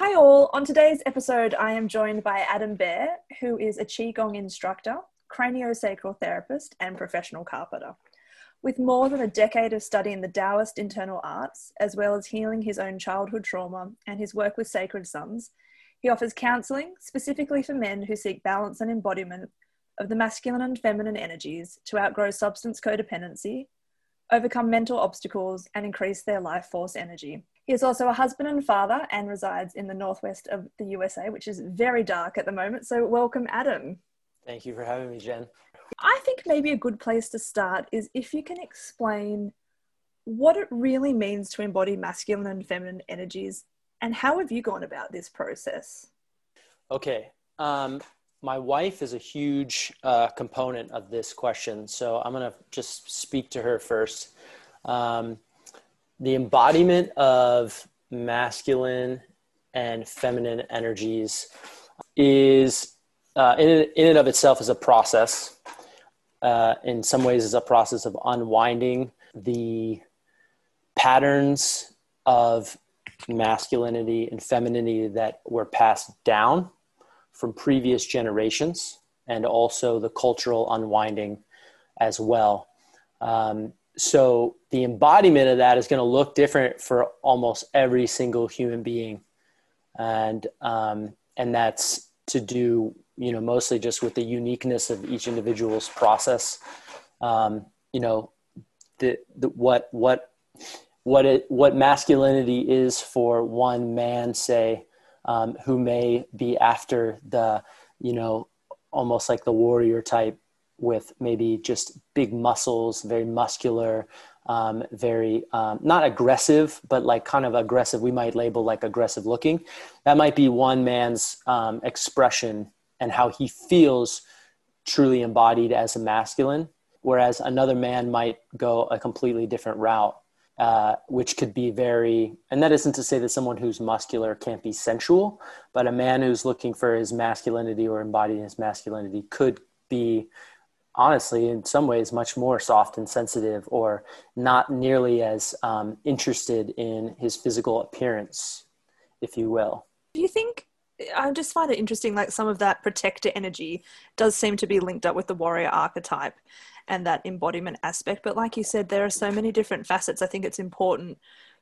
Hi, all. On today's episode, I am joined by Adam Bear, who is a Qigong instructor, craniosacral therapist, and professional carpenter. With more than a decade of studying the Taoist internal arts, as well as healing his own childhood trauma and his work with sacred sons, he offers counseling specifically for men who seek balance and embodiment of the masculine and feminine energies to outgrow substance codependency, overcome mental obstacles, and increase their life force energy. He is also a husband and father and resides in the northwest of the USA, which is very dark at the moment. So, welcome, Adam. Thank you for having me, Jen. I think maybe a good place to start is if you can explain what it really means to embody masculine and feminine energies and how have you gone about this process? Okay. Um, my wife is a huge uh, component of this question, so I'm going to just speak to her first. Um, the embodiment of masculine and feminine energies is uh, in, in and of itself is a process uh, in some ways is a process of unwinding the patterns of masculinity and femininity that were passed down from previous generations and also the cultural unwinding as well. Um, so the embodiment of that is going to look different for almost every single human being, and um, and that's to do you know mostly just with the uniqueness of each individual's process. Um, you know the, the what what what it what masculinity is for one man say um, who may be after the you know almost like the warrior type with maybe just big muscles very muscular um, very um, not aggressive but like kind of aggressive we might label like aggressive looking. That might be one man's um, expression and how he feels truly embodied as a masculine, whereas another man might go a completely different route, uh, which could be very, and that isn't to say that someone who's muscular can't be sensual, but a man who's looking for his masculinity or embodying his masculinity could be honestly in some ways much more soft and sensitive or not nearly as um, interested in his physical appearance if you will do you think I just find it interesting, like some of that protector energy does seem to be linked up with the warrior archetype and that embodiment aspect. But like you said, there are so many different facets. I think it's important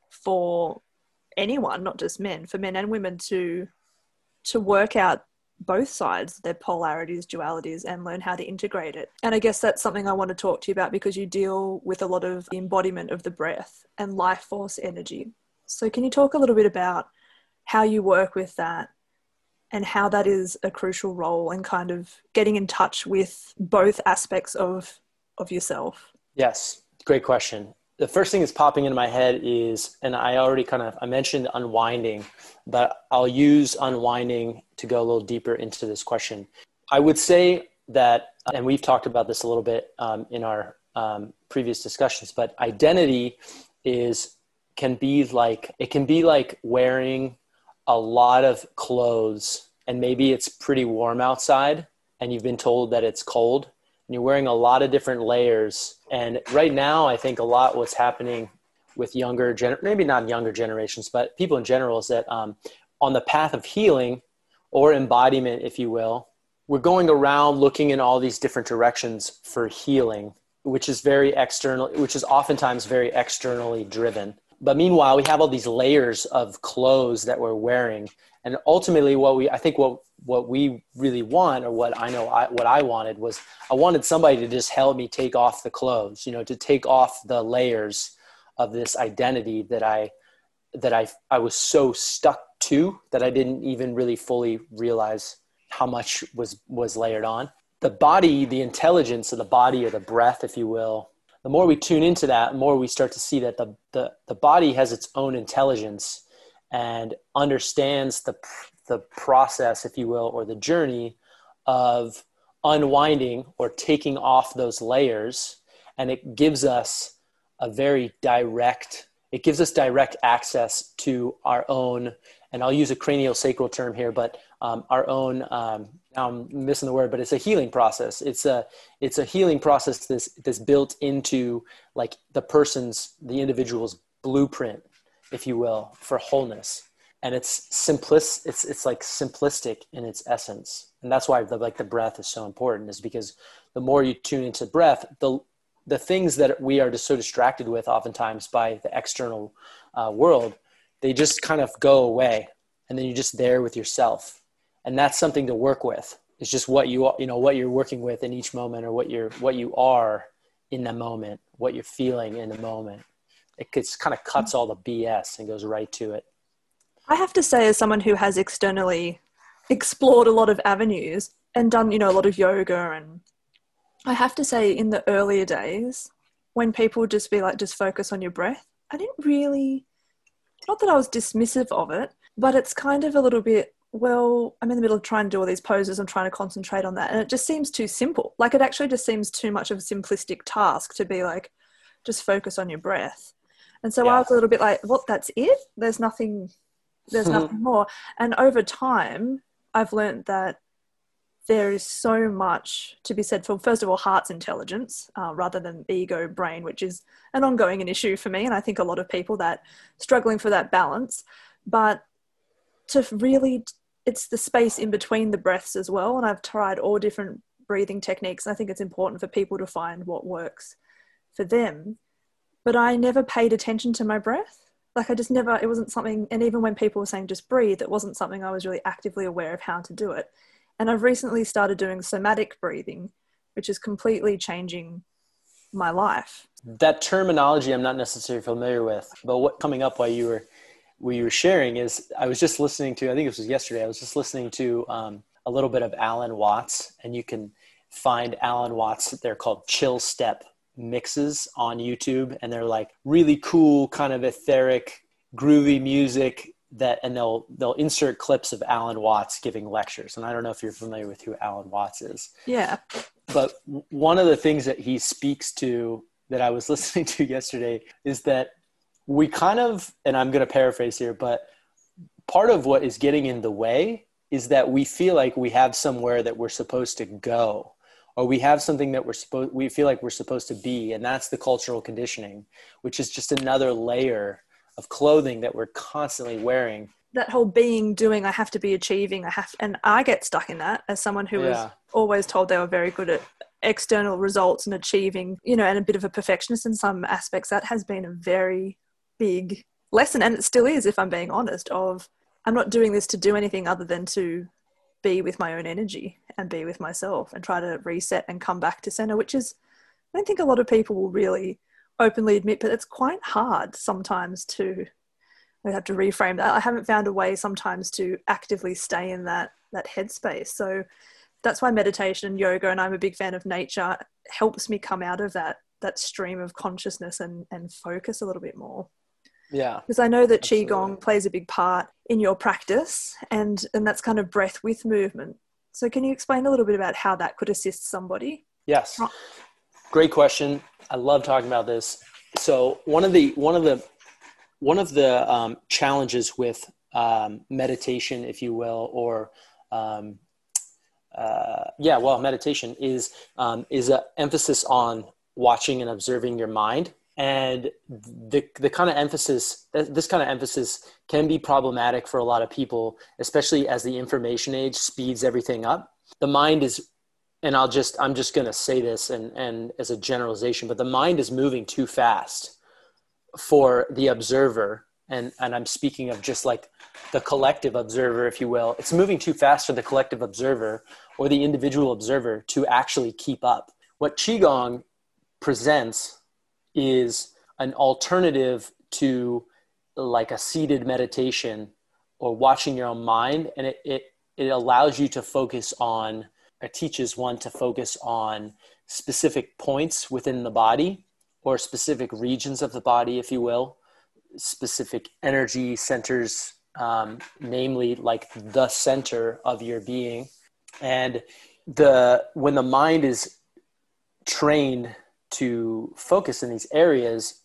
for anyone, not just men, for men and women to to work out both sides, their polarities, dualities, and learn how to integrate it. And I guess that's something I want to talk to you about because you deal with a lot of the embodiment of the breath and life force energy. So, can you talk a little bit about how you work with that and how that is a crucial role in kind of getting in touch with both aspects of of yourself yes great question the first thing that's popping into my head is and i already kind of i mentioned unwinding but i'll use unwinding to go a little deeper into this question. I would say that and we've talked about this a little bit um, in our um, previous discussions but identity is can be like it can be like wearing a lot of clothes and maybe it's pretty warm outside and you've been told that it's cold and you're wearing a lot of different layers. And right now i think a lot what's happening with younger gener- maybe not younger generations but people in general is that um, on the path of healing or embodiment if you will we're going around looking in all these different directions for healing which is very external which is oftentimes very externally driven but meanwhile we have all these layers of clothes that we're wearing. And ultimately what we i think what what we really want or what i know I, what i wanted was i wanted somebody to just help me take off the clothes you know to take off the layers of this identity that i that i i was so stuck to that i didn't even really fully realize how much was was layered on. The body the intelligence of the body or the breath if you will the more we tune into that, the more we start to see that the, the, the body has its own intelligence and understands the, the process, if you will, or the journey of unwinding or taking off those layers. And it gives us a very direct, it gives us direct access to our own, and I'll use a cranial sacral term here, but um, our own um, I'm missing the word, but it's a healing process. It's a it's a healing process that's that's built into like the person's the individual's blueprint, if you will, for wholeness. and it's simplist it's it's like simplistic in its essence and that's why the like the breath is so important is because the more you tune into breath the the things that we are just so distracted with oftentimes by the external uh, world they just kind of go away and then you're just there with yourself and that's something to work with. It's just what you you know what you're working with in each moment or what you're what you are in the moment what you're feeling in the moment. It gets, kind of cuts all the bs and goes right to it. I have to say, as someone who has externally explored a lot of avenues and done, you know, a lot of yoga, and I have to say, in the earlier days, when people just be like, just focus on your breath, I didn't really, not that I was dismissive of it, but it's kind of a little bit, well, I'm in the middle of trying to do all these poses, I'm trying to concentrate on that. And it just seems too simple. Like, it actually just seems too much of a simplistic task to be like, just focus on your breath. And so yeah. I was a little bit like, what, that's it? There's nothing there's nothing more. And over time, I've learned that there is so much to be said for, first of all, heart's intelligence uh, rather than ego brain, which is an ongoing issue for me. And I think a lot of people that struggling for that balance. But to really, it's the space in between the breaths as well. And I've tried all different breathing techniques. I think it's important for people to find what works for them. But I never paid attention to my breath like I just never, it wasn't something, and even when people were saying just breathe, it wasn't something I was really actively aware of how to do it. And I've recently started doing somatic breathing, which is completely changing my life. That terminology I'm not necessarily familiar with, but what coming up while you were what you were sharing is I was just listening to I think this was yesterday I was just listening to um, a little bit of Alan Watts and you can find Alan Watts they're called chill step mixes on YouTube, and they're like really cool, kind of etheric, groovy music that, and they'll they'll insert clips of Alan Watts giving lectures. And I don't know if you're familiar with who Alan Watts is. Yeah. But one of the things that he speaks to that I was listening to yesterday is that we kind of, and I'm going to paraphrase here, but part of what is getting in the way is that we feel like we have somewhere that we're supposed to go or we have something that we're supposed we feel like we're supposed to be and that's the cultural conditioning which is just another layer of clothing that we're constantly wearing that whole being doing i have to be achieving i have and i get stuck in that as someone who yeah. was always told they were very good at external results and achieving you know and a bit of a perfectionist in some aspects that has been a very big lesson and it still is if i'm being honest of i'm not doing this to do anything other than to be with my own energy and be with myself and try to reset and come back to center, which is, I don't think a lot of people will really openly admit, but it's quite hard sometimes to. I have to reframe that. I haven't found a way sometimes to actively stay in that that headspace. So that's why meditation and yoga, and I'm a big fan of nature, helps me come out of that that stream of consciousness and and focus a little bit more. Yeah. Because I know that absolutely. Qigong plays a big part in your practice and, and that's kind of breath with movement. So can you explain a little bit about how that could assist somebody? Yes. Great question. I love talking about this. So one of the one of the one of the um, challenges with um, meditation, if you will, or um, uh, yeah, well, meditation is um, is an emphasis on watching and observing your mind and the the kind of emphasis uh, this kind of emphasis can be problematic for a lot of people especially as the information age speeds everything up. The mind is and i'll just i'm just going to say this and and as a generalization but the mind is moving too fast for the observer. And and i'm speaking of just like the collective observer if you will. It's moving too fast for the collective observer or the individual observer to actually keep up. What qigong presents is an alternative to like a seated meditation or watching your own mind. And it, it, it allows you to focus on it teaches one to focus on specific points within the body or specific regions of the body if you will. Specific energy centers um, namely like the center of your being. And the when the mind is trained to focus in these areas,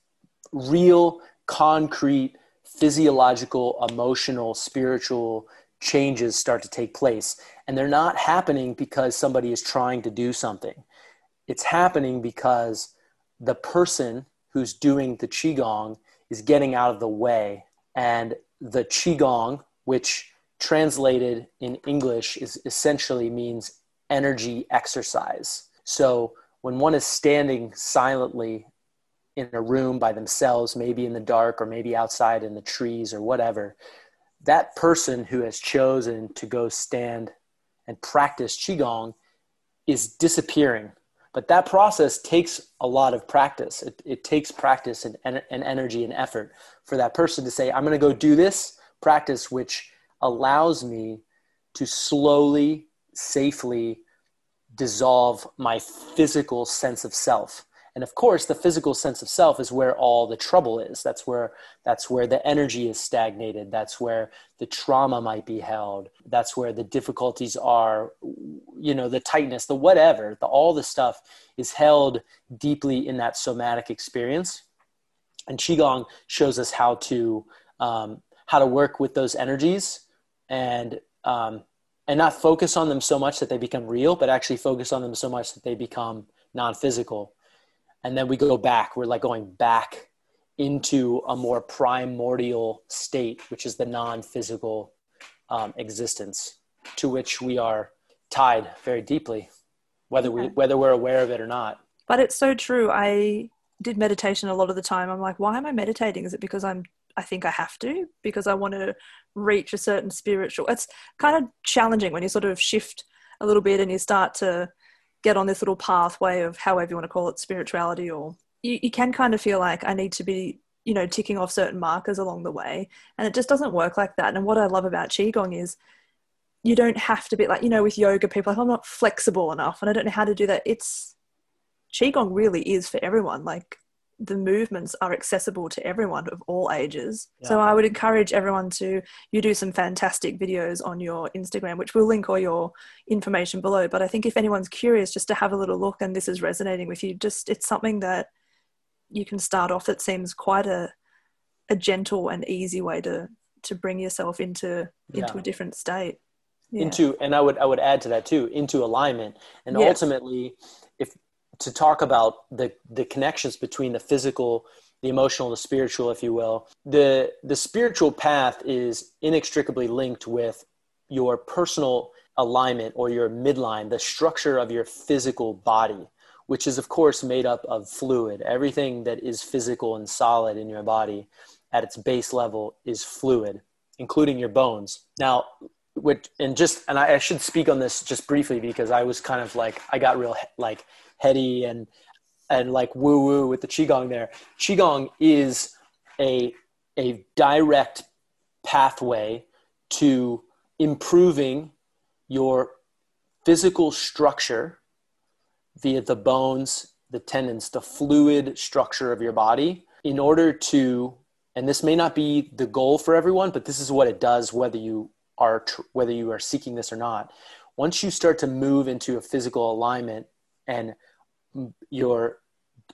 real, concrete, physiological, emotional, spiritual changes start to take place. And they're not happening because somebody is trying to do something. It's happening because the person who's doing the Qigong is getting out of the way and the qigong, which translated in English is essentially means energy exercise. So when one is standing silently in a room by themselves, maybe in the dark or maybe outside in the trees or whatever, that person who has chosen to go stand and practice Qigong is disappearing. But that process takes a lot of practice. It, it takes practice and, and, and energy and effort for that person to say, I'm going to go do this practice, which allows me to slowly, safely dissolve my physical sense of self. And of course the physical sense of self is where all the trouble is. That's where that's where the energy is stagnated. That's where the trauma might be held. That's where the difficulties are you know the tightness the whatever the all the stuff is held deeply in that somatic experience. And qigong shows us how to um, how to work with those energies and um, and not focus on them so much that they become real, but actually focus on them so much that they become non-physical. And then we go back. We're like going back into a more primordial state, which is the non-physical um, existence to which we are tied very deeply, whether we whether we're aware of it or not. But it's so true. I did meditation a lot of the time. I'm like, why am I meditating? Is it because I'm I think I have to because I want to reach a certain spiritual. It's kind of challenging when you sort of shift a little bit and you start to get on this little pathway of however you want to call it spirituality or you, you can kind of feel like I need to be you know ticking off certain markers along the way and it just doesn't work like that and what I love about qigong is you don't have to be like you know with yoga people like I'm not flexible enough and I don't know how to do that it's qigong really is for everyone like the movements are accessible to everyone of all ages. Yeah. So I would encourage everyone to you do some fantastic videos on your Instagram, which we'll link all your information below. But I think if anyone's curious, just to have a little look and this is resonating with you, just it's something that you can start off that seems quite a a gentle and easy way to to bring yourself into into a different state. Yeah. Into and I would I would add to that too, into alignment. And yes. ultimately if to talk about the the connections between the physical the emotional the spiritual if you will. The the spiritual path is inextricably linked with your personal alignment or your midline the structure of your physical body which is of course made up of fluid. Everything that is physical and solid in your body at its base level is fluid including your bones. Now which and just and I, I should speak on this just briefly because i was kind of like i got real like heady and and like woo woo with the qigong there. Qigong is a a direct pathway to improving your physical structure via the bones, the tendons, the fluid structure of your body in order to and this may not be the goal for everyone, but this is what it does whether you are whether you are seeking this or not. Once you start to move into a physical alignment and your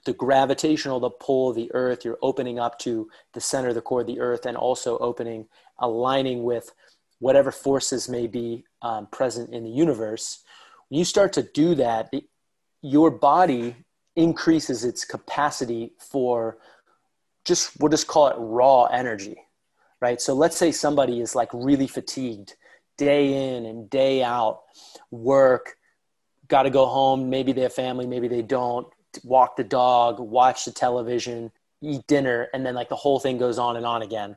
the gravitational the pull of the earth you're opening up to the center of the core of the earth and also opening aligning with whatever forces may be um, present in the universe. When you start to do that the, your body increases its capacity for just we'll just call it raw energy right? So let's say somebody is like really fatigued day in and day out work got to go home. Maybe they have family, maybe they don't. Walk the dog, watch the television, eat dinner, and then like the whole thing goes on and on again.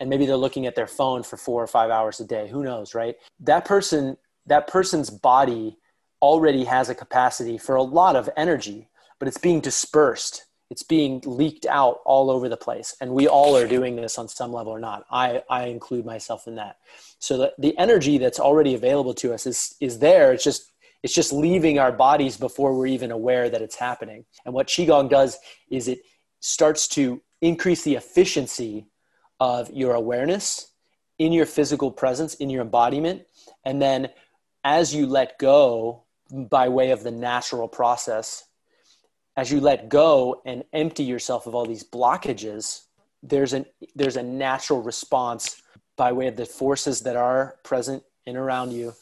And maybe they're looking at their phone for four or five hours a day. Who knows, right? That person, that person's body already has a capacity for a lot of energy, but it's being dispersed. It's being leaked out all over the place. And we all are doing this on some level or not. I, I include myself in that. So the, the energy that's already available to us is, is there. It's just it's just leaving our bodies before we're even aware that it's happening. And what Qigong does is it starts to increase the efficiency of your awareness in your physical presence, in your embodiment. And then as you let go by way of the natural process, as you let go and empty yourself of all these blockages, there's, an, there's a natural response by way of the forces that are present in around you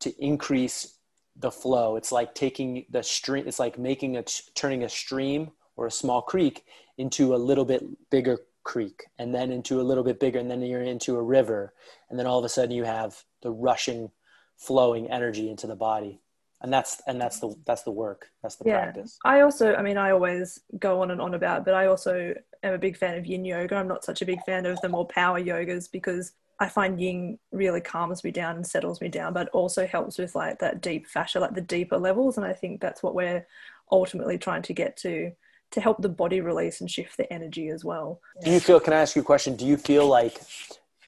to increase the flow. It's like taking the stream. It's like making a turning a stream or a small creek into a little bit bigger creek and then into a little bit bigger and then you're into a river and then all of a sudden you have the rushing flowing energy into the body and that's and that's the that's the work that's the yeah. practice i also i mean i always go on and on about but i also am a big fan of yin yoga i'm not such a big fan of the more power yogas because i find yin really calms me down and settles me down but also helps with like that deep fascia like the deeper levels and i think that's what we're ultimately trying to get to to help the body release and shift the energy as well. Do you feel can i ask you a question? Do you feel like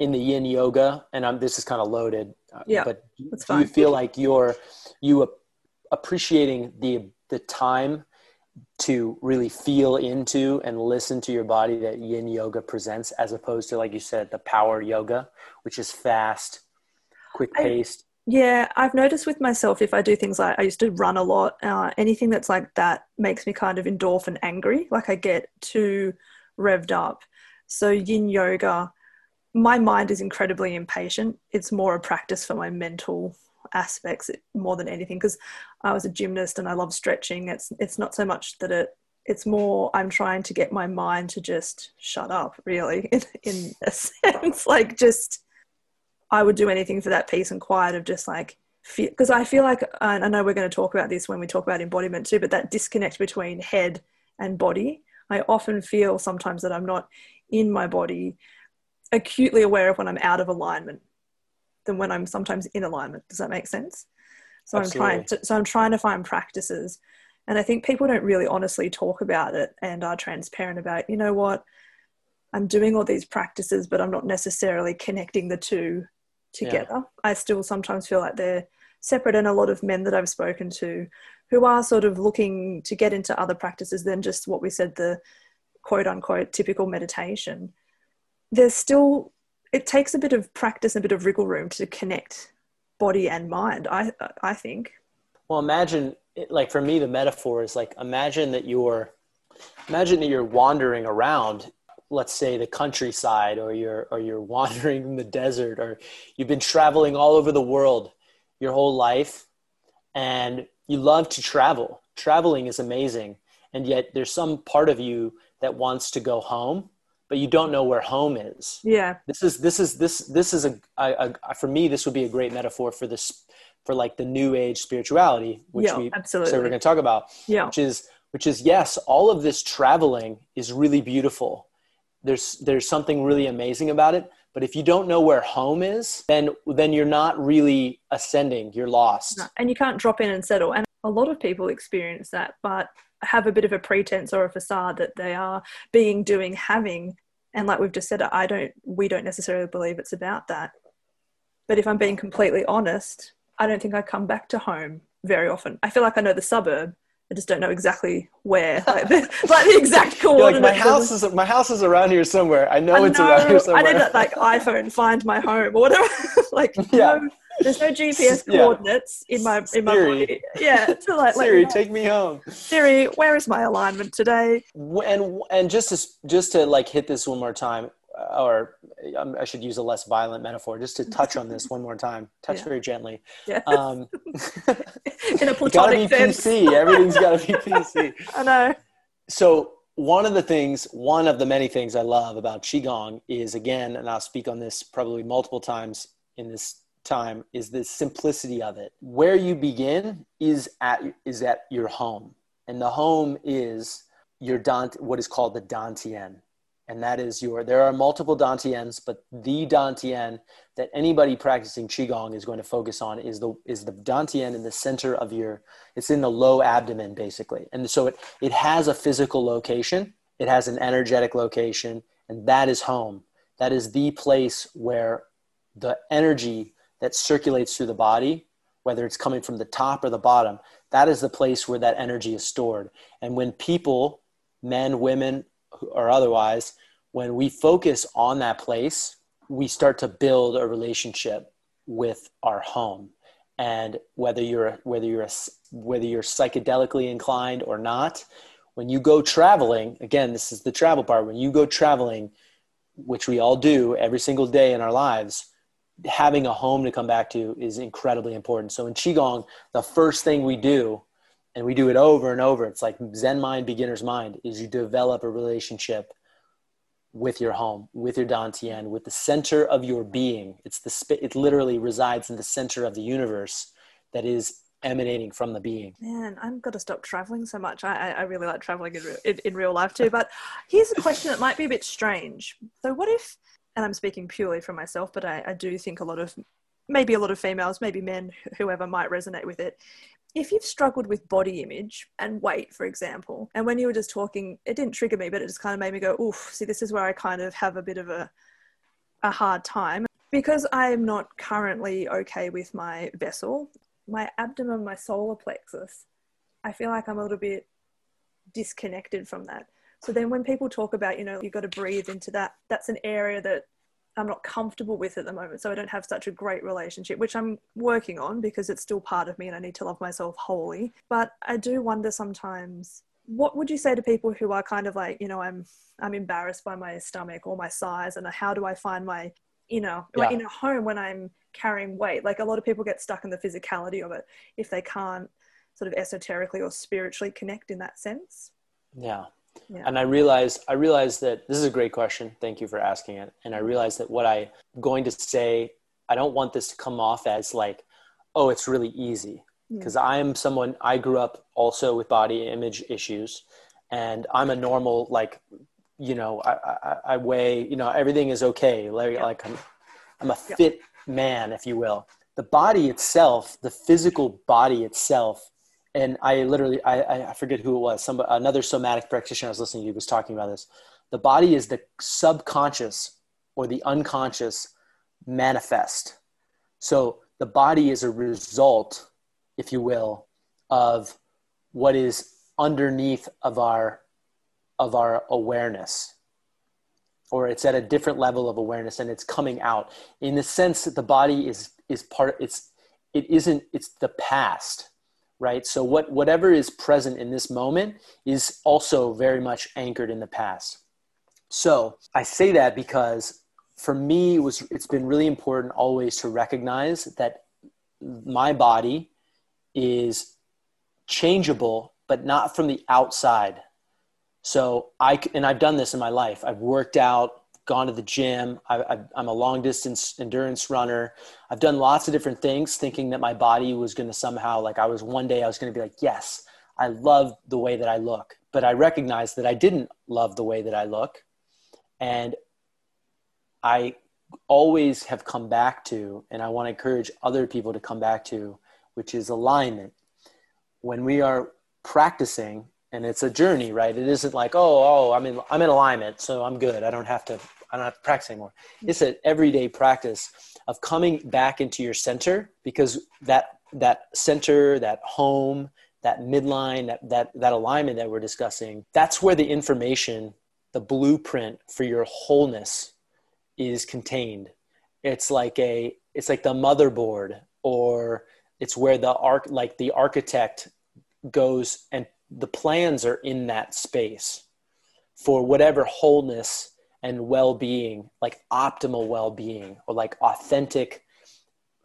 in the yin yoga and I'm, this is kind of loaded uh, yeah but do you feel like you're you appreciating the the time to really feel into and listen to your body that yin yoga presents as opposed to like you said the power yoga which is fast quick paced. Yeah i've noticed with myself if i do things like i used to run a lot uh, anything that's like that makes me kind of endorphin angry like i get too revved up. So yin yoga my mind is incredibly impatient. It's more a practice for my mental aspects more than anything because I was a gymnast and I love stretching. It's it's not so much that it it's more I'm trying to get my mind to just shut up really in, in a sense like just I would do anything for that peace and quiet of just like because I feel like I know we're going to talk about this when we talk about embodiment too but that disconnect between head and body I often feel sometimes that I'm not in my body acutely aware of when I'm out of alignment than when I'm sometimes in alignment. Does that make sense? So Absolutely. I'm trying to, so I'm trying to find practices. And I think people don't really honestly talk about it and are transparent about, you know what, I'm doing all these practices, but I'm not necessarily connecting the two together. Yeah. I still sometimes feel like they're separate. And a lot of men that I've spoken to who are sort of looking to get into other practices than just what we said, the quote unquote typical meditation, there's still it takes a bit of practice and a bit of wriggle room to connect body and mind i i think. Well imagine like for me the metaphor is like imagine that you're imagine that you're wandering around let's say the countryside or you're or you're wandering in the desert or you've been traveling all over the world your whole life and you love to travel. Traveling is amazing and yet there's some part of you that wants to go home but you don't know where home is. Yeah. This is this is this this is a, a, a for me this would be a great metaphor for this for like the new age spirituality, which yeah, we absolutely. so we're going to talk about. Yeah. Which is which is yes, all of this traveling is really beautiful. There's there's something really amazing about it, but if you don't know where home is, then then you're not really ascending. You're lost. And you can't drop in and settle. And a lot of people experience that, but have a bit of a pretense or a facade that they are being, doing, having. And like we've just said, I don't, we don't necessarily believe it's about that. But if I'm being completely honest, I don't think I come back to home very often. I feel like I know the suburb. I just don't know exactly where, like the, like the exact coordinates. Like my house is my house is around here somewhere. I know I it's around here somewhere. I know that like iPhone find my home or whatever. like yeah. No, there's no GPS coordinates yeah. in my in my Siri. body. Yeah, to like Siri, take me home. Siri, where is my alignment today? And and just to just to like hit this one more time, or um, I should use a less violent metaphor, just to touch on this one more time. Touch yeah. very gently. Yeah. Um, in a platonic gotta be sense. PC. Everything's got to be PC. I know. So one of the things, one of the many things I love about qigong is again, and I'll speak on this probably multiple times in this time is the simplicity of it. Where you begin is at is at your home, and the home is your Dant, what is called the Dantian, and that is your. There are multiple Dantians, but the Dantian that anybody practicing qigong is going to focus on is the is the Dantian in the center of your. It's in the low abdomen basically, and so it it has a physical location. It has an energetic location, and that is home. That is the place where the energy that circulates through the body, whether it's coming from the top or the bottom, that is the place where that energy is stored. And when people, men, women, or otherwise, when we focus on that place, we start to build a relationship with our home. And whether you're whether you're whether you're psychedelically inclined or not, when you go traveling, again, this is the travel part. When you go traveling, which we all do every single day in our lives, having a home to come back to is incredibly important. So in Qigong, the first thing we do, and we do it over and over, it's like Zen mind, beginner's mind, is you develop a relationship with your home, with your Dantian, with the center of your being. It's the it literally resides in the center of the universe that is emanating from the being. Man, I'm got to stop traveling so much. I, I really like traveling in, in, in real life too. But here's a question that might be a bit strange. So, what if, and I'm speaking purely for myself, but I, I do think a lot of, maybe a lot of females, maybe men, whoever might resonate with it. If you've struggled with body image and weight, for example, and when you were just talking, it didn't trigger me, but it just kind of made me go, oof, see, this is where I kind of have a bit of a, a hard time because I am not currently okay with my vessel my abdomen, my solar plexus, I feel like I'm a little bit disconnected from that. So then when people talk about, you know, you've got to breathe into that, that's an area that I'm not comfortable with at the moment. So I don't have such a great relationship, which I'm working on because it's still part of me and I need to love myself wholly. But I do wonder sometimes what would you say to people who are kind of like, you know, I'm I'm embarrassed by my stomach or my size and how do I find my you know, yeah. like in a home when I'm carrying weight. Like a lot of people get stuck in the physicality of it if they can't sort of esoterically or spiritually connect in that sense. Yeah. Yeah. And I realize I realize that this is a great question. Thank you for asking it. And I realize that what I'm going to say, I don't want this to come off as like, oh, it's really easy. Because mm. I am someone I grew up also with body image issues and I'm a normal like you know, I, I, I, weigh, you know, everything is okay. Like, yeah. like I'm, I'm a fit man, if you will. The body itself, the physical body itself, and I literally, I, I forget who it was. Some another somatic practitioner I was listening to was talking about this. The body is the subconscious or the unconscious manifest. So the body is a result, if you will, of what is underneath of our of our awareness or it's at a different level of awareness and it's coming out in the sense that the body is is part it's it isn't it's the past right? So what whatever is present in this moment is also very much anchored in the past. So i say that because for me it was it's been really important always to recognize that my body is changeable but not from the outside. So I and I've done this in my life. I've worked out, gone to the gym. I, am a long distance endurance runner. I've done lots of different things, thinking that my body was going to somehow like I was one day I was going to be like, yes, I love the way that I look. But I recognized that I didn't love the way that I look, and I always have come back to, and I want to encourage other people to come back to, which is alignment. When we are practicing and it's a journey, right? It isn't like, oh, oh, I'm in, I'm in alignment, so I'm good. I don't have to, I don't have to practice anymore. Mm-hmm. It's an everyday practice of coming back into your center because that that center, that home, that midline, that that that alignment that we're discussing, that's where the information, the blueprint for your wholeness is contained. It's like a, it's like the motherboard, or it's where the arc, like the architect goes and the plans are in that space for whatever wholeness and well-being like optimal well-being or like authentic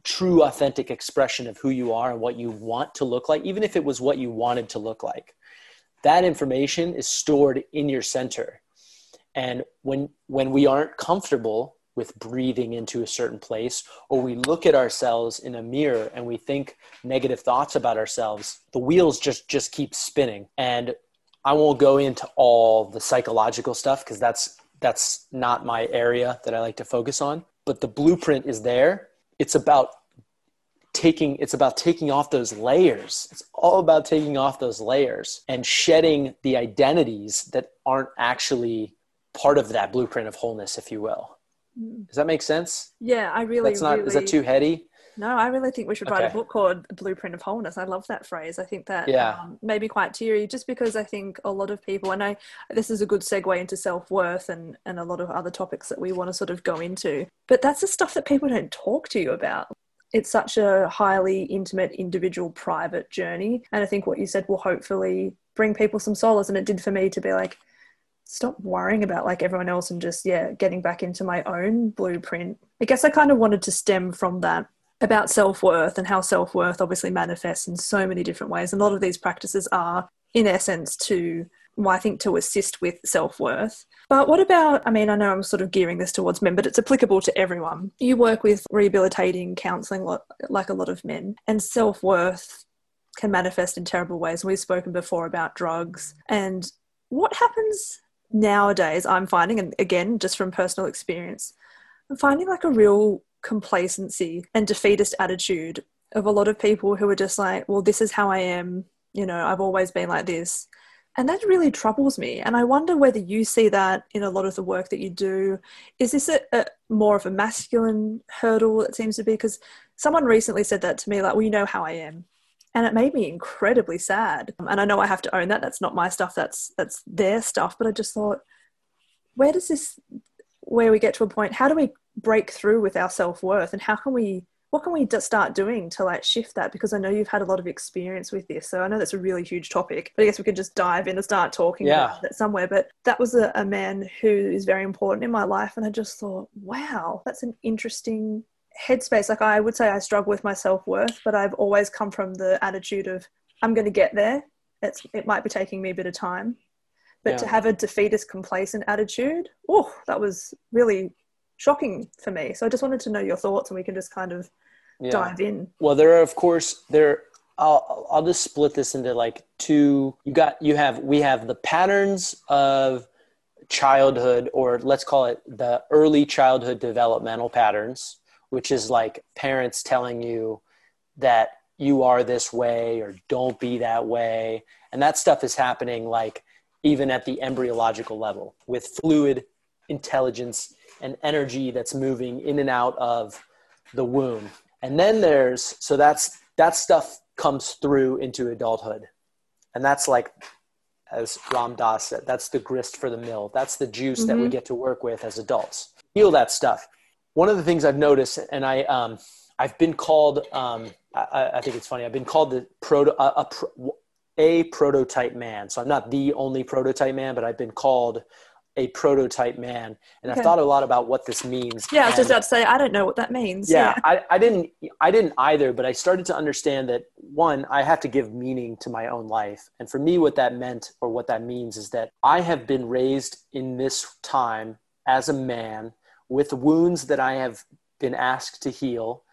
true authentic expression of who you are and what you want to look like even if it was what you wanted to look like. That information is stored in your center. And when when we aren't comfortable with breathing into a certain place or we look at ourselves in a mirror and we think negative thoughts about ourselves the wheels just just keep spinning. And i won't go into all the psychological stuff because that's that's not my area that i like to focus on but the blueprint is there. It's about taking it's about taking off those layers. It's all about taking off those layers and shedding the identities that aren't actually part of that blueprint of wholeness if you will. Does that make sense? Yeah, I really. That's not. Really, is that too heady? No, I really think we should write okay. a book called Blueprint of Wholeness. I love that phrase. I think that yeah. um, may be quite teary just because I think a lot of people, and I, this is a good segue into self worth and, and a lot of other topics that we want to sort of go into. But that's the stuff that people don't talk to you about. It's such a highly intimate, individual, private journey. And I think what you said will hopefully bring people some solace. And it did for me to be like, stop worrying about like everyone else and just yeah getting back into my own blueprint i guess i kind of wanted to stem from that about self-worth and how self-worth obviously manifests in so many different ways and a lot of these practices are in essence to well, I think to assist with self worth. But what about, I mean, I know I'm sort of gearing this towards men, but it's applicable to everyone. You work with rehabilitating, counseling like a lot of men, and self worth can manifest in terrible ways. We've spoken before about drugs. And what happens nowadays, I'm finding, and again, just from personal experience, I'm finding like a real complacency and defeatist attitude of a lot of people who are just like, well, this is how I am. You know, I've always been like this. And that really troubles me. And I wonder whether you see that in a lot of the work that you do. Is this a, a more of a masculine hurdle, it seems to be? Because someone recently said that to me, like, well, you know how I am and it made me incredibly sad. Um, and i know i have to own that. That's not my stuff. That's that's their stuff. But i just thought where does this where we get to a point how do we break through with our self-worth? And how can we what can we start doing to like shift that? Because i know you've had a lot of experience with this. So i know that's a really huge topic. But i guess we could just dive in and start talking yeah. about it somewhere. But that was a, a man who is very important in my life. And i just thought wow that's an interesting headspace like i would say i struggle with my self-worth but i've always come from the attitude of i'm going to get there. It's it might be taking me a bit of time. But yeah. to have a defeatist complacent attitude oh that was really shocking for me. So i just wanted to know your thoughts and we can just kind of yeah. dive in. Well there are of course there I'll, I'll just split this into like two. You got you have we have the patterns of childhood or let's call it the early childhood developmental patterns which is like parents telling you that you are this way or don't be that way. And that stuff is happening like even at the embryological level with fluid intelligence and energy that's moving in and out of the womb. And then there's so that's that stuff comes through into adulthood. And that's like as Ram Dass said, that's the grist for the mill. That's the juice mm-hmm. that we mm-hmm. get to work with as adults. Heal that stuff one of the things I've noticed, and I um, I've been called um, I, I, think it's funny. I've been called the proto a, a, a, prototype man. So I'm not the only prototype man, but I've been called a prototype man, and okay. I've thought a lot about what this means. Yeah, I was just about to say I don't know what that means. Yeah, yeah. I, I didn't I didn't either, but I started to understand that one, I have to give meaning to my own life, and for me, what that meant or what that means is that I have been raised in this time as a man with wounds that I have been asked to heal.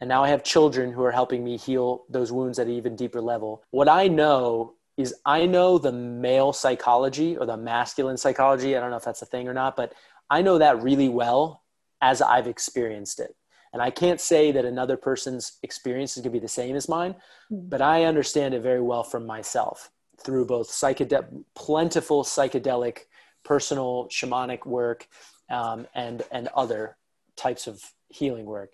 And now I have children who are helping me heal those wounds at an even deeper level. What I know is I know the male psychology or the masculine psychology. I don't know if that's a thing or not, but I know that really well as I've experienced it. And I can't say that another person's experience is going to be the same as mine, hmm. but I understand it very well from myself through both psychedelic, plentiful psychedelic, personal shamanic work, um, and and other types of healing work.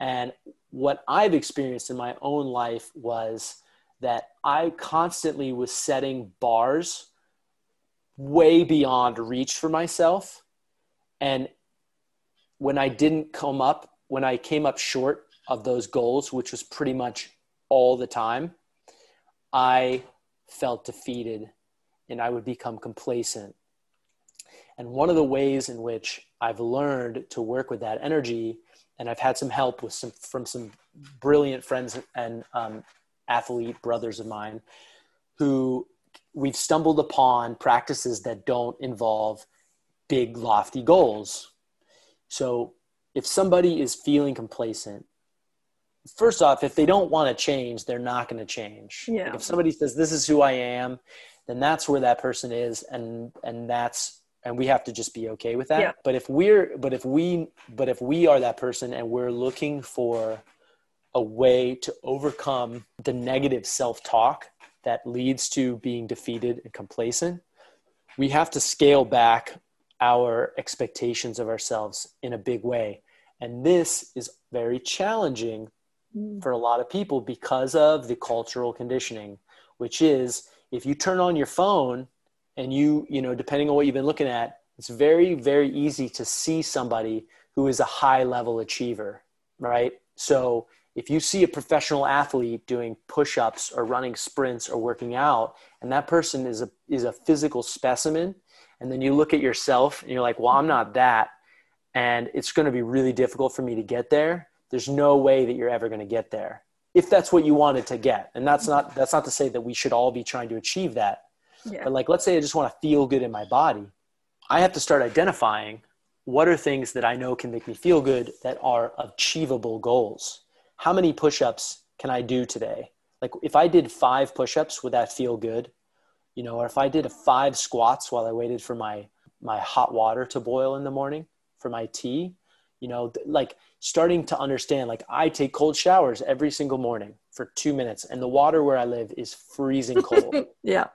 And what I've experienced in my own life was that I constantly was setting bars way beyond reach for myself. And when I didn't come up, when I came up short of those goals, which was pretty much all the time, I felt defeated and I would become complacent and one of the ways in which I've learned to work with that energy, and I've had some help with some from some brilliant friends and um, athlete brothers of mine, who we've stumbled upon practices that don't involve big lofty goals. So if somebody is feeling complacent, first off, if they don't want to change, they're not going to change. Yeah. Like if somebody says this is who I am, then that's where that person is, and and that's and we have to just be okay with that yeah. but if we're but if we but if we are that person and we're looking for a way to overcome the negative self-talk that leads to being defeated and complacent we have to scale back our expectations of ourselves in a big way and this is very challenging mm. for a lot of people because of the cultural conditioning which is if you turn on your phone and you you know depending on what you've been looking at it's very very easy to see somebody who is a high level achiever right? So if you see a professional athlete doing push-ups or running sprints or working out and that person is a is a physical specimen and then you look at yourself and you're like well i'm not that and it's going to be really difficult for me to get there there's no way that you're ever going to get there if that's what you wanted to get. And that's not that's not to say that we should all be trying to achieve that Yeah. But like, let's say I just want to feel good in my body. I have to start identifying what are things that I know can make me feel good that are achievable goals. How many push-ups can I do today? Like if I did five push-ups, would that feel good? You know, or if I did five squats while I waited for my my hot water to boil in the morning for my tea, you know, like starting to understand like I take cold showers every single morning for 2 minutes and the water where I live is freezing cold. yeah.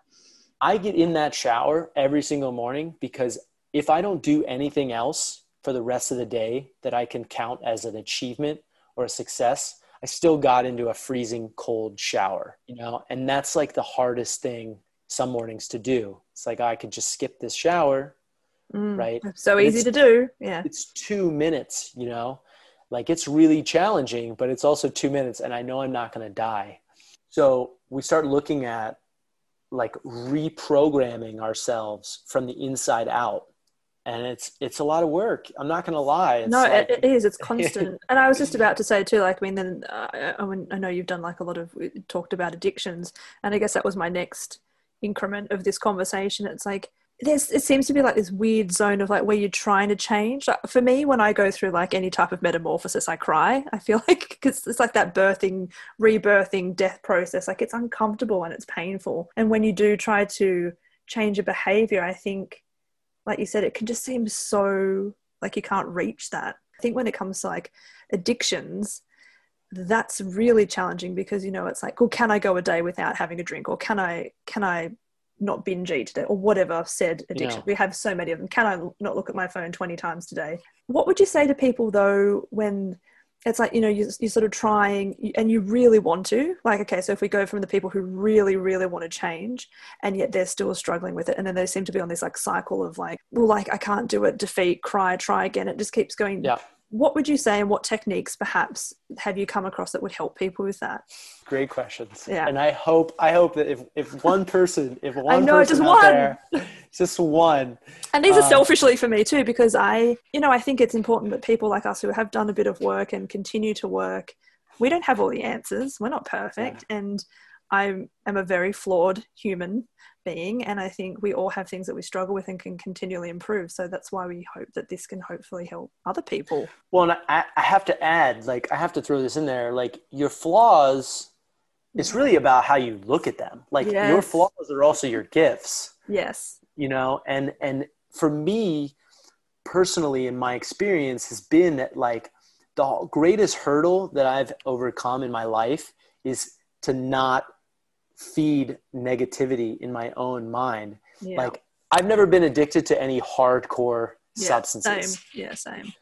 I get in that shower every single morning because if I don't do anything else for the rest of the day that I can count as an achievement or a success, I still got into a freezing cold shower, you know, and that's like the hardest thing some mornings to do. It's like I could just skip this shower, Mm. right? So easy to do. Yeah. It's two minutes, you know, like it's really challenging, but it's also two minutes, and I know I'm not going to die. So we start looking at like reprogramming ourselves from the inside out and it's it's a lot of work i'm not going to lie it's no, like, it, is. It's constant. and I was just about to say too, like, I mean, then uh, I, mean, I know you've done like a lot of talked about addictions, and I guess that was my next increment of this conversation. It's like there's it seems to be like this weird zone of like where you're trying to change. Like, for me, when I go through like any type of metamorphosis, I cry. I feel like because it's like that birthing, rebirthing, death process. Like it's uncomfortable and it's painful. And when you do try to change a behavior, I think like you said, it can just seem so like you can't reach that. I think when it comes to like addictions, that's really challenging because you know it's like, well, can I go a day without having a drink, or can I can I not binge eat today, or whatever I've said addiction. Yeah. We have so many of them. Can I not look at my phone twenty times today? What would you say to people though when it's like you know you, you're sort of trying and you really want to like okay so if we go from the people who really really want to change and yet they're still struggling with it and then they seem to be on this like cycle of like well like i can't do it defeat cry try again it just keeps going Yeah. What would you say and what techniques perhaps have you come across that would help people with that? Great questions. Yeah. and i hope i hope that if if one person if one know, person just one. there just one. And these are Um, selfishly for me too because i you know i think it's important that people like us who have done a bit of work and continue to work we don't have all the answers. We're not perfect. And i am a very flawed human being and i think we all have things that we struggle with and can continually improve. So that's why we hope that this can hopefully help other people. Well and I, I have to add like i have to throw this in there like your flaws it's really mm-hmm. about how you look at them. Like your flaws are also your gifts. Yes. You know and and for me personally in my experience has been that like the greatest hurdle that i've overcome in my life is to not feed negativity in my own mind yeah like i've never been addicted to any hardcore yeah, substances same yeah same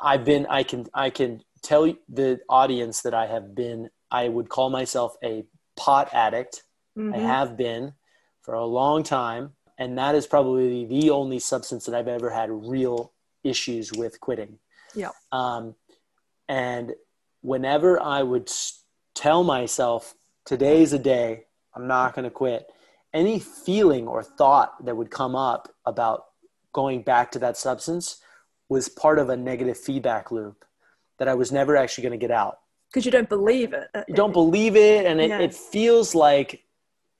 I've been I can I can tell the audience that I have been I would call myself a pot addict. I Mhm. have been for a long time and that is probably the only substance that I've ever had real issues with quitting. Yeah. Um, and whenever I would tell myself today's a day, I'm not going to quit. Any feeling or thought that would come up about going back to that substance was part of a negative feedback loop that I was never actually going to get out. because you don't believe it You don't believe it, and it, Yeah. it feels like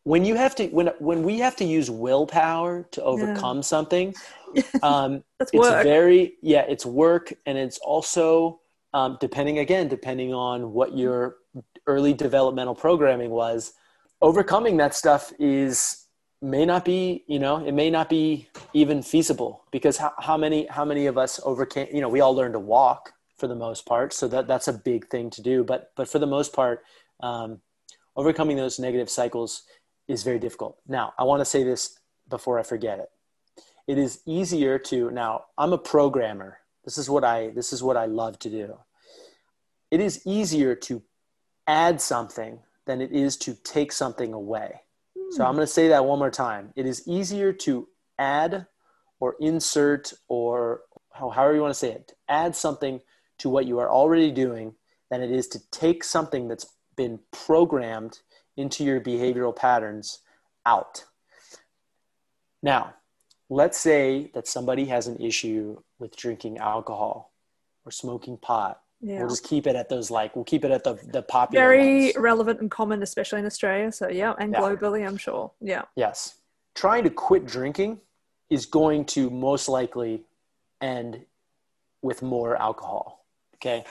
when you have to when when we have to use willpower to overcome something. Um, it's work very yeah it's work and it's also um, depending again depending on what your early developmental programming was overcoming that stuff is may not be you know it may not be even feasible because how, how many how many of us overcame you know we all learned to walk for the most part. So that that's a big thing to do. But but for the most part um, overcoming those negative cycles is very difficult. Now i want to say this before i forget it. It is easier to now i'm a programmer. This is what i this is what i love to do. It is easier to add something than it is to take something away. So i'm hmm. going to say that one more time. It is easier to add or insert or how- however you want to say it to add something to what you are already doing than it is to take something that's been programmed into your behavioral patterns out. Now let's say that somebody has an issue with drinking alcohol or smoking pot. Yeah We'll just keep it at those like we'll keep it at the the popular very ones. relevant and common especially in australia so yeah and Yeah. globally i'm sure yeah Yes. trying to quit drinking is going to most likely end with more alcohol. Okay.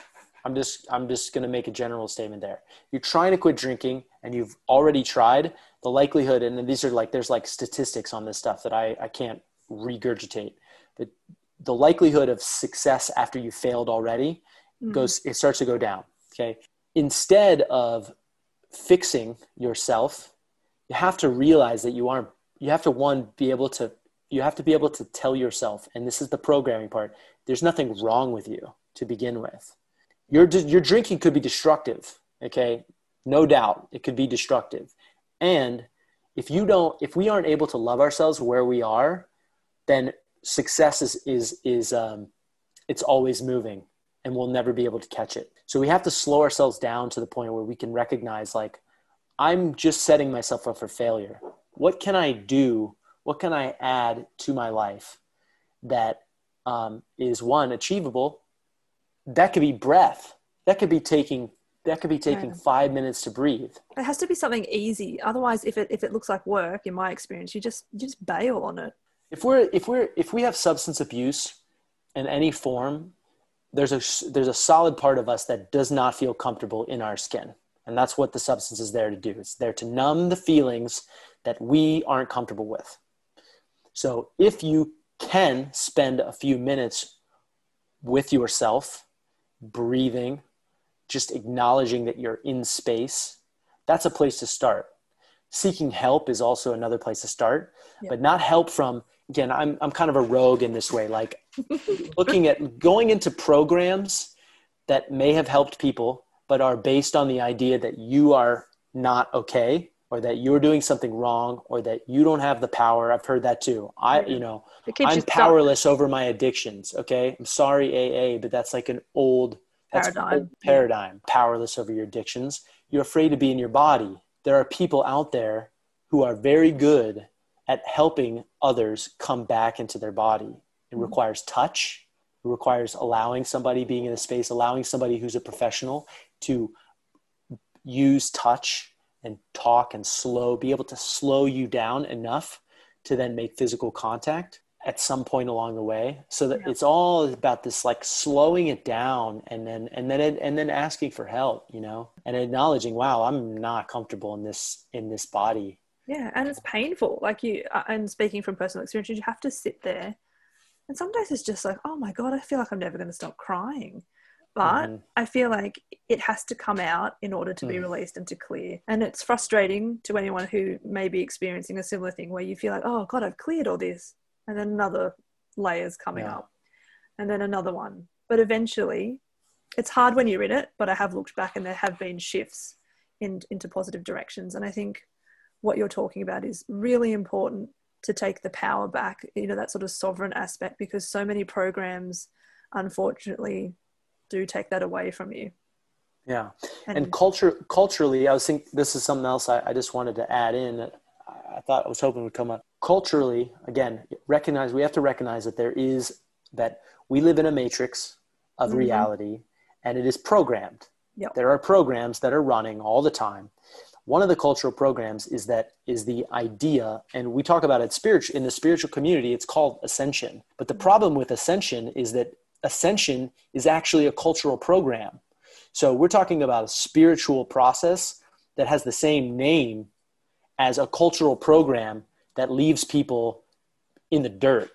I'm just I'm just going to make a general statement there. You're trying to quit drinking and you've already tried, the likelihood and these are like there's like statistics on this stuff that I I can't regurgitate. But the likelihood of success after you failed already mm-hmm. goes it starts to go down, okay? Instead of fixing yourself, you have to realize that you aren't you have to one be able to you have to be able to tell yourself and this is the programming part there's nothing wrong with you to begin with your, your drinking could be destructive okay no doubt it could be destructive and if you don't if we aren't able to love ourselves where we are then success is is is um, it's always moving and we'll never be able to catch it. So we have to slow ourselves down to the point where we can recognize like i'm just setting myself up for failure. What can i do? What can i add to my life that um, is one achievable? That could be breath. That could be taking that could be taking yeah. five minutes to breathe. It has to be something easy. Otherwise if it if it looks like work in my experience you just you just bail on it. If we're if we're if we have substance abuse in any form there's a there's a solid part of us that does not feel comfortable in our skin. And that's what the substance is there to do. It's there to numb the feelings that we aren't comfortable with. So if you can spend a few minutes with yourself breathing just acknowledging that you're in space that's a place to start seeking help is also another place to start but not help from again i'm i'm kind of a rogue in this way. Like looking at going into programs that may have helped people but are based on the idea that you are not okay or that you're doing something wrong or that you don't have the power. I've heard that too. I you know i'm powerless over my addictions okay? I'm sorry aa but that's like an old that's paradigm. paradigm, powerless over your addictions. You're afraid to be in your body. There are people out there who are very good at helping others come back into their body. It mm-hmm. requires touch. It requires allowing somebody being in a space, allowing somebody who's a professional to use touch and talk and slow, be able to slow you down enough to then make physical contact at some point along the way so that yeah. it's all about this like slowing it down and then and then it, and then asking for help you know and acknowledging wow i'm not comfortable in this in this body yeah and it's painful like you uh, and speaking from personal experience you have to sit there and some days it's just like oh my god i feel like i'm never going to stop crying but mm-hmm. I feel like it has to come out in order to mm. be released and to clear. And it's frustrating to anyone who may be experiencing a similar thing where you feel like, oh God, I've cleared all this and then another layers coming yeah. up and then another one but eventually it's hard when you're in it but i have looked back and there have been shifts in, into positive directions and i think what you're talking about is really important to take the power back you know that sort of sovereign aspect because so many programs unfortunately do take that away from you yeah and, and culture culturally i was thinking this is something else I, I just wanted to add in I thought I was hoping would come up. Culturally, again, recognize we have to recognize that there is that we live in a matrix of mm-hmm. reality and it is programmed. Yep. There are programs that are running all the time. One of the cultural programs is that is the idea, and we talk about it spiritual in the spiritual community, it's called ascension. But the mm-hmm. problem with ascension is that ascension is actually a cultural program. So we're talking about a spiritual process that has the same name as a cultural program that leaves people in the dirt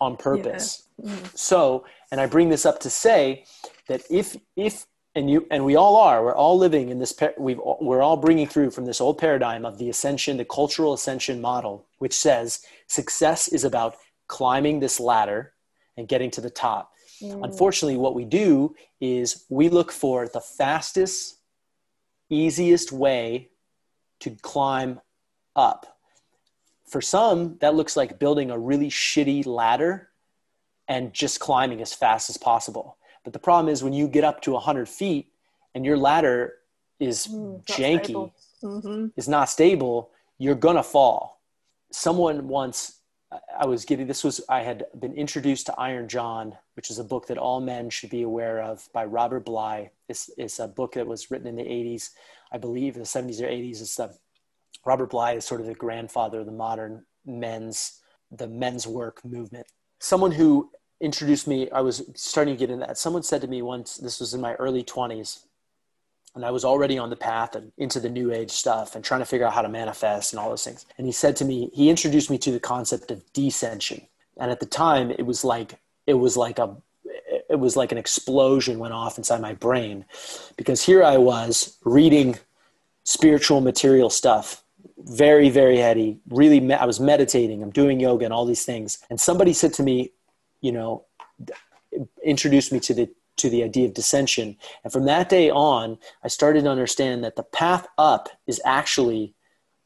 on purpose. Yeah. Mm-hmm. So, and I bring this up to say that if if and you and we all are we're all living in this we've we're all bringing through from this old paradigm of the ascension the cultural ascension model which says success is about climbing this ladder and getting to the top mm. unfortunately what we do is we look for the fastest easiest way to climb up. For some, that looks like building a really shitty ladder and just climbing as fast as possible. But the problem is when you get up to 100 feet and your ladder is mm, janky, mm-hmm. is not stable, you're going to fall. Someone once, I was getting this was, I had been introduced to Iron John, which is a book that all men should be aware of by Robert Bly. It's, it's a book that was written in the 80s I believe, the 70s or 80s. It's the, Robert Bly is sort of the grandfather of the modern men's the men's work movement. Someone who introduced me, I was starting to get into that. Someone said to me once, this was in my early 20s, and I was already on the path and into the new age stuff and trying to figure out how to manifest and all those things. And he said to me, he introduced me to the concept of descension. And at the time, it was like it was like a it was like an explosion went off inside my brain because here I was reading spiritual material stuff very very heady really me- i was meditating i'm doing yoga and all these things and somebody said to me you know introduced me to the to the idea of descension and from that day on i started to understand that the path up is actually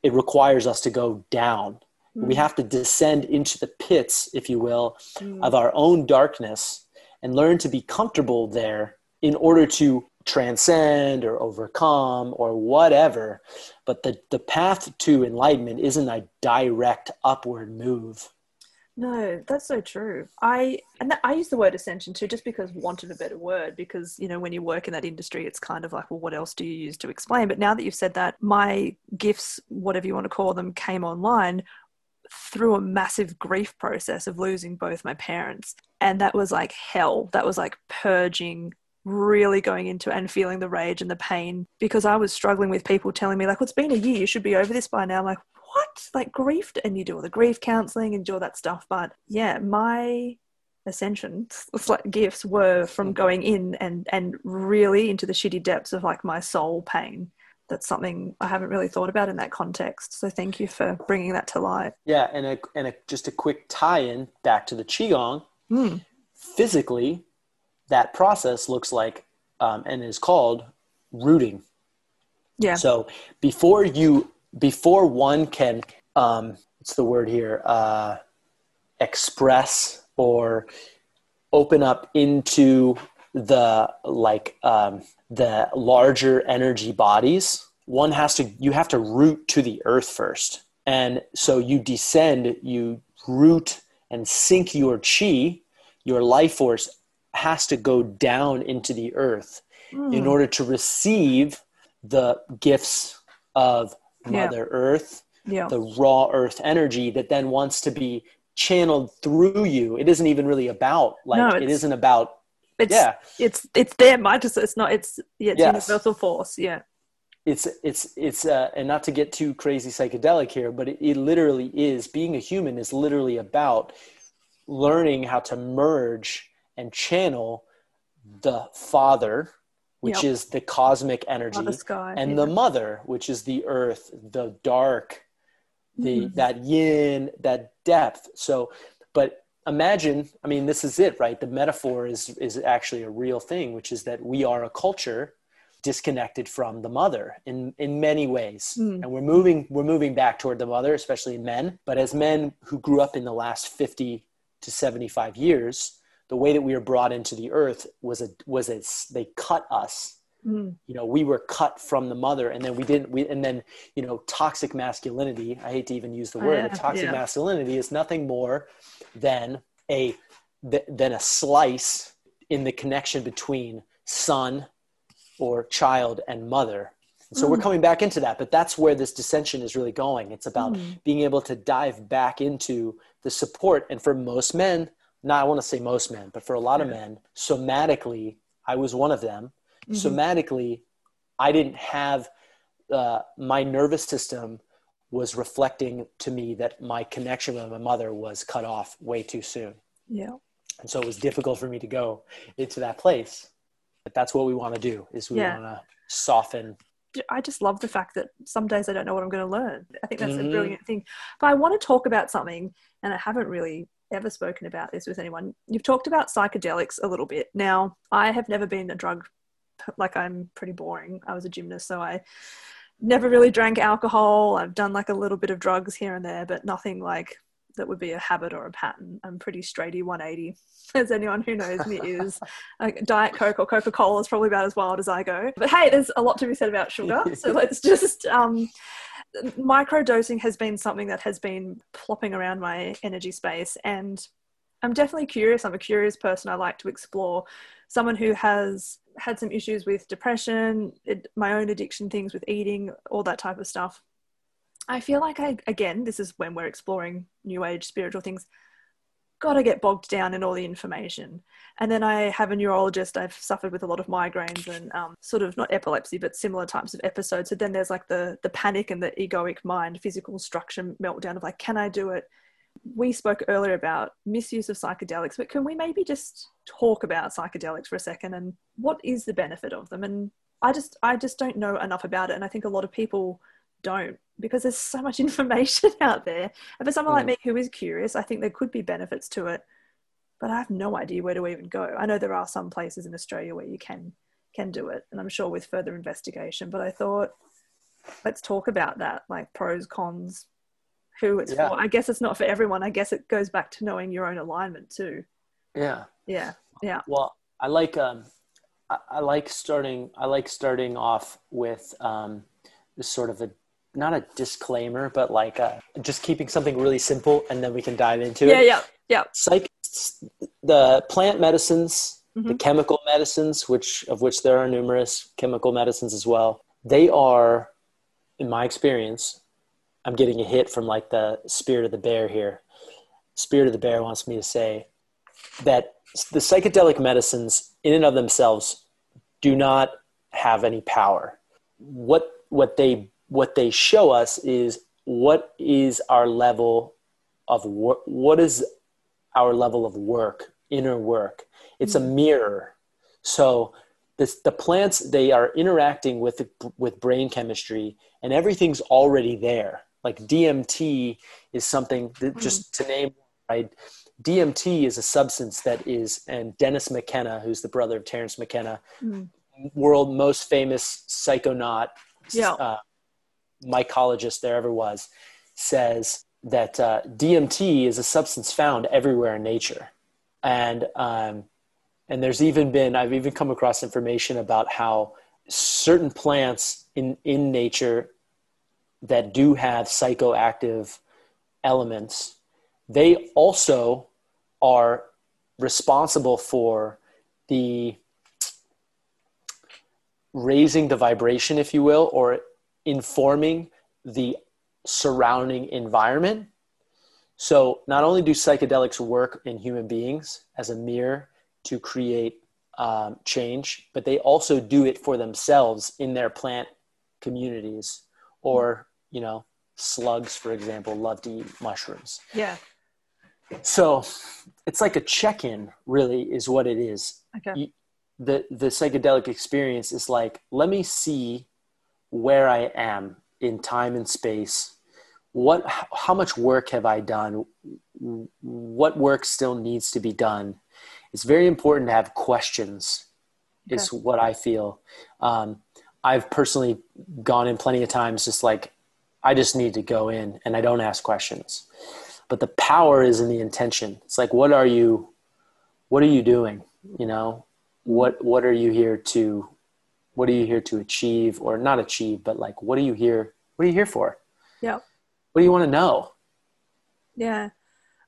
it requires us to go down mm. we have to descend into the pits if you will mm. of our own darkness and learn to be comfortable there in order to transcend or overcome or whatever. But the, the path to enlightenment isn't a direct upward move. No, that's so true. I and that, I use the word ascension too, just because want of a better word. Because you know, when you work in that industry, it's kind of like, well, what else do you use to explain? But now that you've said that, my gifts, whatever you want to call them, came online through a massive grief process of losing both my parents. And that was like hell. That was like purging, really going into and feeling the rage and the pain because I was struggling with people telling me, like, well, it's been a year, you should be over this by now. I'm like, what? Like, grief? And you do all the grief counseling and do all that stuff. But yeah, my ascensions like gifts were from going in and and really into the shitty depths of like my soul pain that's something I haven't really thought about in that context. So thank you for bringing that to light. Yeah, and a, and a, just a quick tie-in back to the qigong. Mm. Physically, that process looks like um, and is called rooting. Yeah. So before you before one can um, what's the word here uh, express or open up into the like um, the larger energy bodies one has to you have to root to the earth first and so you descend you root and sink your chi your life force has to go down into the earth mm. in order to receive the gifts of mother yeah. earth yeah. the raw earth energy that then wants to be channeled through you it isn't even really about like no, it isn't about it's, yeah, it's it's there, might just it's not. It's yeah, it's yes. universal force. Yeah, it's it's it's uh, and not to get too crazy psychedelic here, but it, it literally is being a human is literally about learning how to merge and channel the father which yep. is the cosmic energy the sky, and yeah. the mother which is the earth the dark the mm-hmm. that yin that depth so but imagine i mean this is it right the metaphor is is actually a real thing which is that we are a culture disconnected from the mother in in many ways mm. and we're moving we're moving back toward the mother especially men but as men who grew up in the last 50 to 75 years the way that we were brought into the earth was a was a they cut us mm. you know we were cut from the mother and then we didn't we and then you know toxic masculinity i hate to even use the word uh, toxic yeah. masculinity is nothing more than a than a slice in the connection between son or child and mother so mm. we're coming back into that but that's where this descension is really going it's about mm. being able to dive back into the support and for most men not i want to say most men but for a lot yeah. of men somatically i was one of them mm-hmm. somatically i didn't have uh, my nervous system was reflecting to me that my connection with my mother was cut off way too soon. Yeah. And so it was difficult for me to go into that place. But that's what we want to do is we yeah. want to soften. I just love the fact that some days I don't know what I'm going to learn. I think that's mm-hmm. a brilliant thing. But I want to talk about something, and I haven't really ever spoken about this with anyone. You've talked about psychedelics a little bit. Now, I have never been a drug, like I'm pretty boring. I was a gymnast, so I never really drank alcohol. I've done like a little bit of drugs here and there, but nothing like that would be a habit or a pattern. I'm pretty straighty 180, as anyone who knows me is. Like Diet Coke or Coca Cola is probably about as wild as I go. But hey, there's a lot to be said about sugar. So let's just. Um, microdosing has been something that has been plopping around my energy space and I'm definitely curious. I'm a curious person. I like to explore. Someone who has had some issues with depression, it, my own addiction things with eating, all that type of stuff. I feel like I again, this is when we're exploring new age spiritual things. Got to get bogged down in all the information, and then I have a neurologist. I've suffered with a lot of migraines and um, sort of not epilepsy, but similar types of episodes. So then there's like the the panic and the egoic mind, physical structure meltdown of like, can I do it? We spoke earlier about misuse of psychedelics, but can we maybe just talk about psychedelics for a second and what is the benefit of them? And I just I just don't know enough about it, and I think a lot of people don't because there's so much information out there. And for someone mm. like me who is curious, I think there could be benefits to it, but I have no idea where to even go. I know there are some places in Australia where you can can do it, and I'm sure with further investigation. But I thought, let's talk about that, like pros, cons, who it's yeah. for. I guess it's not for everyone. I guess it goes back to knowing your own alignment too. Yeah. Yeah. Yeah. Well, I like um, I, I like starting. I like starting off with um, sort of a not a disclaimer, but like uh, just keeping something really simple, and then we can dive into yeah, it. Yeah, yeah, yeah. Psych, the plant medicines, mm-hmm. the chemical medicines, which of which there are numerous chemical medicines as well. They are, in my experience, I'm getting a hit from like the spirit of the bear here. Spirit of the bear wants me to say that the psychedelic medicines, in and of themselves, do not have any power. What what they what they show us is what is our level of work what is our level of work inner work it's a mm-hmm. mirror so this, the plants they are interacting with with brain chemistry and everything's already there like dmt is something that mm-hmm. just to name right dmt is a substance that is and dennis mckenna who's the brother of terence mckenna mm. world most famous psychonaut yeah. Uh, mycologist there ever was, says that uh, DMT is a substance found everywhere in nature, and um, and there's even been I've even come across information about how certain plants in in nature that do have psychoactive elements, they also are responsible for the raising the vibration, if you will, or informing the surrounding environment. So, not only do psychedelics work in human beings as a mirror to create um, change, but they also do it for themselves in their plant communities. Or, you know, slugs, for example, love to eat mushrooms. Yeah. So, it's like a check in, really, is what it is. Okay. You, the, the psychedelic experience is like, let me see where I am in time and space. What, how much work have I done? What work still needs to be done? It's very important to have questions. Okay. Is what I feel. Um, I've personally gone in plenty of times, just like I just need to go in and I don't ask questions. But the power is in the intention. It's like, what are you, what are you doing? You know, what what are you here to what are you here to achieve or not achieve but like what are you here what are you here for? Yeah what do you want to know? Yeah.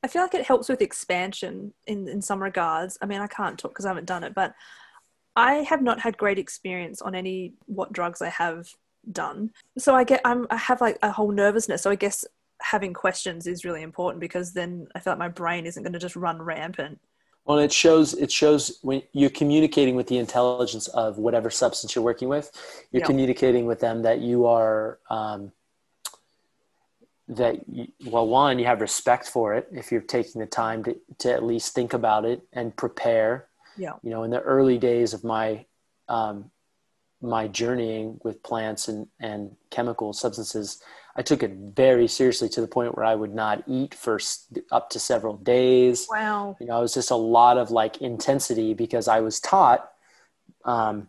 I feel like it helps with expansion in in some regards. I mean i can't talk because i haven't done it but i have not had great experience on any what drugs i have done. So i get i'm i have like a whole nervousness. So i guess having questions is really important because then i feel like my brain isn't going to just run rampant well, it shows it shows when you're communicating with the intelligence of whatever substance you're working with, you're communicating with them that you are um, that you, well, one, you have respect for it if you're taking the time to to at least think about it and prepare. Yeah. You know, in the early days of my um, my journeying with plants and and chemical substances, I took it very seriously to the point where I would not eat for up to several days. Wow. You know, it was just a lot of like intensity because I was taught um,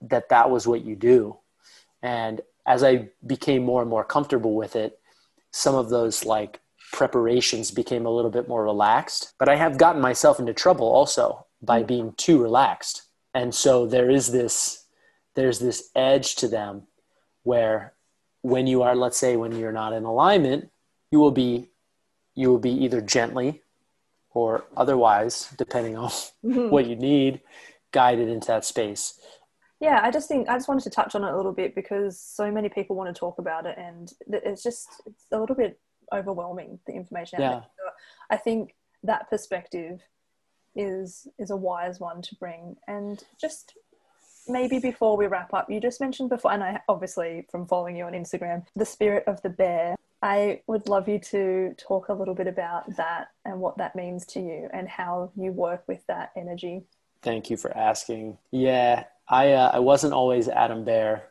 that that was what you do. And as I became more and more comfortable with it, some of those like preparations became a little bit more relaxed. But I have gotten myself into trouble also by mm. being too relaxed. And so there is this, there's this edge to them where when you are let's say when you're not in alignment you will be you will be either gently or otherwise depending on mm-hmm. what you need guided into that space Yeah, I just think I just wanted to touch on it a little bit because so many people want to talk about it, and it's just it's a little bit overwhelming the information. Yeah. So I think that perspective is is a wise one to bring, and just maybe before we wrap up, you just mentioned before, and I obviously from following you on Instagram, the spirit of the bear. I would love you to talk a little bit about that and what that means to you and how you work with that energy. Thank you for asking. Yeah, I uh, I wasn't always Adam Bear,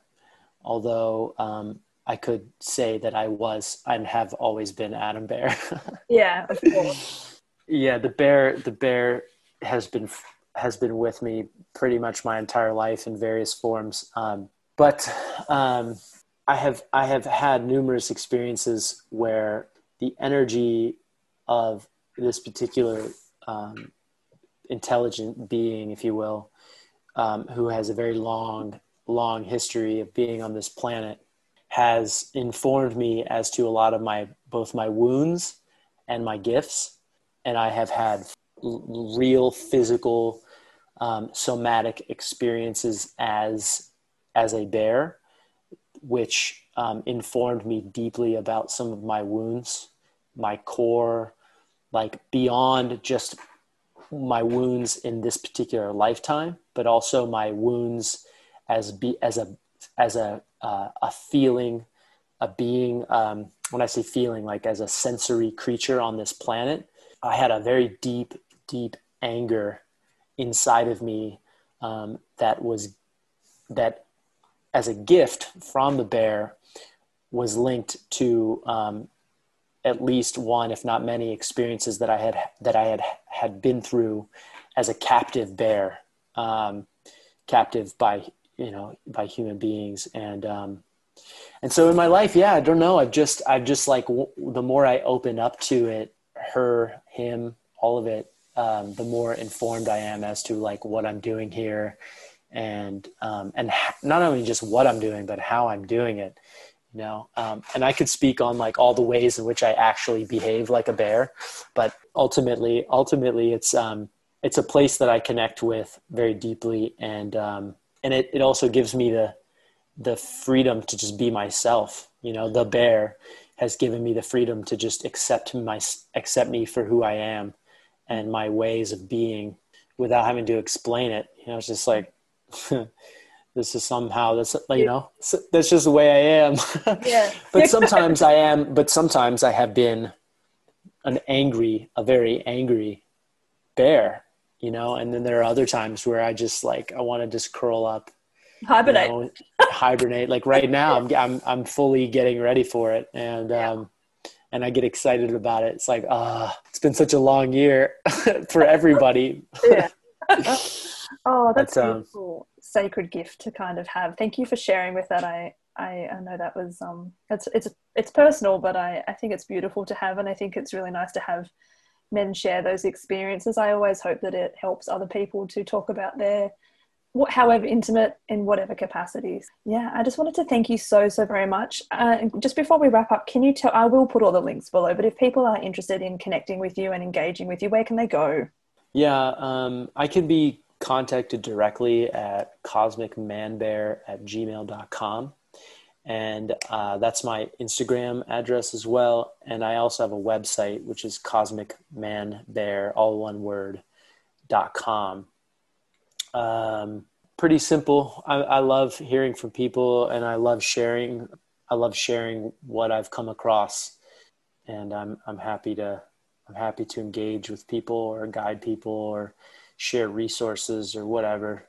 although um, I could say that I was and have always been Adam Bear. yeah, of course. Yeah, the bear the bear has been has been with me pretty much my entire life in various forms. Um, but um, I have I have had numerous experiences where the energy of this particular um, intelligent being, if you will, um, who has a very long long history of being on this planet, has informed me as to a lot of my both my wounds and my gifts, and I have had real physical um, somatic experiences as as a bear, which um, informed me deeply about some of my wounds, my core, like beyond just my wounds in this particular lifetime, but also my wounds as be as a as a uh, a feeling, a being. Um, when I say feeling, like as a sensory creature on this planet, I had a very deep, deep anger inside of me um, that was that as a gift from the bear was linked to um, at least one, if not many, experiences that I had that I had had been through as a captive bear, um, captive by you know by human beings, and um, and so in my life, yeah, I don't know. I've just I've just like w- the more I open up to it, her, him, all of it, um, the more informed I am as to like what I'm doing here, and um, and not only just what I'm doing, but how I'm doing it. You know, um, and I could speak on like all the ways in which I actually behave like a bear, but ultimately, ultimately, it's um, it's a place that I connect with very deeply, and um, and it it also gives me the the freedom to just be myself. You know, the bear has given me the freedom to just accept my accept me for who I am and my ways of being without having to explain it. You know, it's just like this is somehow that's you know that's just the way I am. Yeah. but sometimes I am. But sometimes I have been an angry, a very angry bear. You know, and then there are other times where I just like I want to just curl up, hibernate, you know, hibernate. Like right now, I'm I'm I'm fully getting ready for it, and yeah. um, and I get excited about it. It's like, ah, oh, it's been such a long year for everybody. yeah. oh, that's but, um, beautiful. Sacred gift to kind of have. Thank you for sharing with that. I, I, I know that was um, it's it's it's personal, but I I think it's beautiful to have, and I think it's really nice to have men share those experiences. I always hope that it helps other people to talk about their however intimate in whatever capacities. Yeah, I just wanted to thank you so, so very much. Uh, just before we wrap up, can you tell, I will put all the links below, but if people are interested in connecting with you and engaging with you, where can they go? Yeah, um, I can be contacted directly at cosmicmanbear at gmail.com. And uh, that's my Instagram address as well. And I also have a website, which is cosmicmanbear, all one word, dot com um, pretty simple. I, I love hearing from people, and I love sharing. I love sharing what I've come across, and I'm I'm happy to I'm happy to engage with people or guide people or share resources or whatever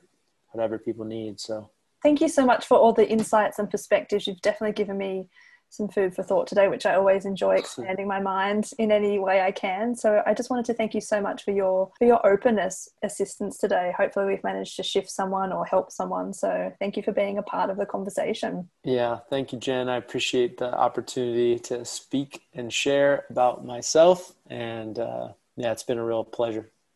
whatever people need. So thank you so much for all the insights and perspectives. You've definitely given me some food for thought today, which I always enjoy expanding my mind in any way I can. So I just wanted to thank you so much for your for your openness assistance today. Hopefully we've managed to shift someone or help someone. So thank you for being a part of the conversation. Yeah, thank you, Jen. I appreciate the opportunity to speak and share about myself. And uh, yeah, it's been a real pleasure.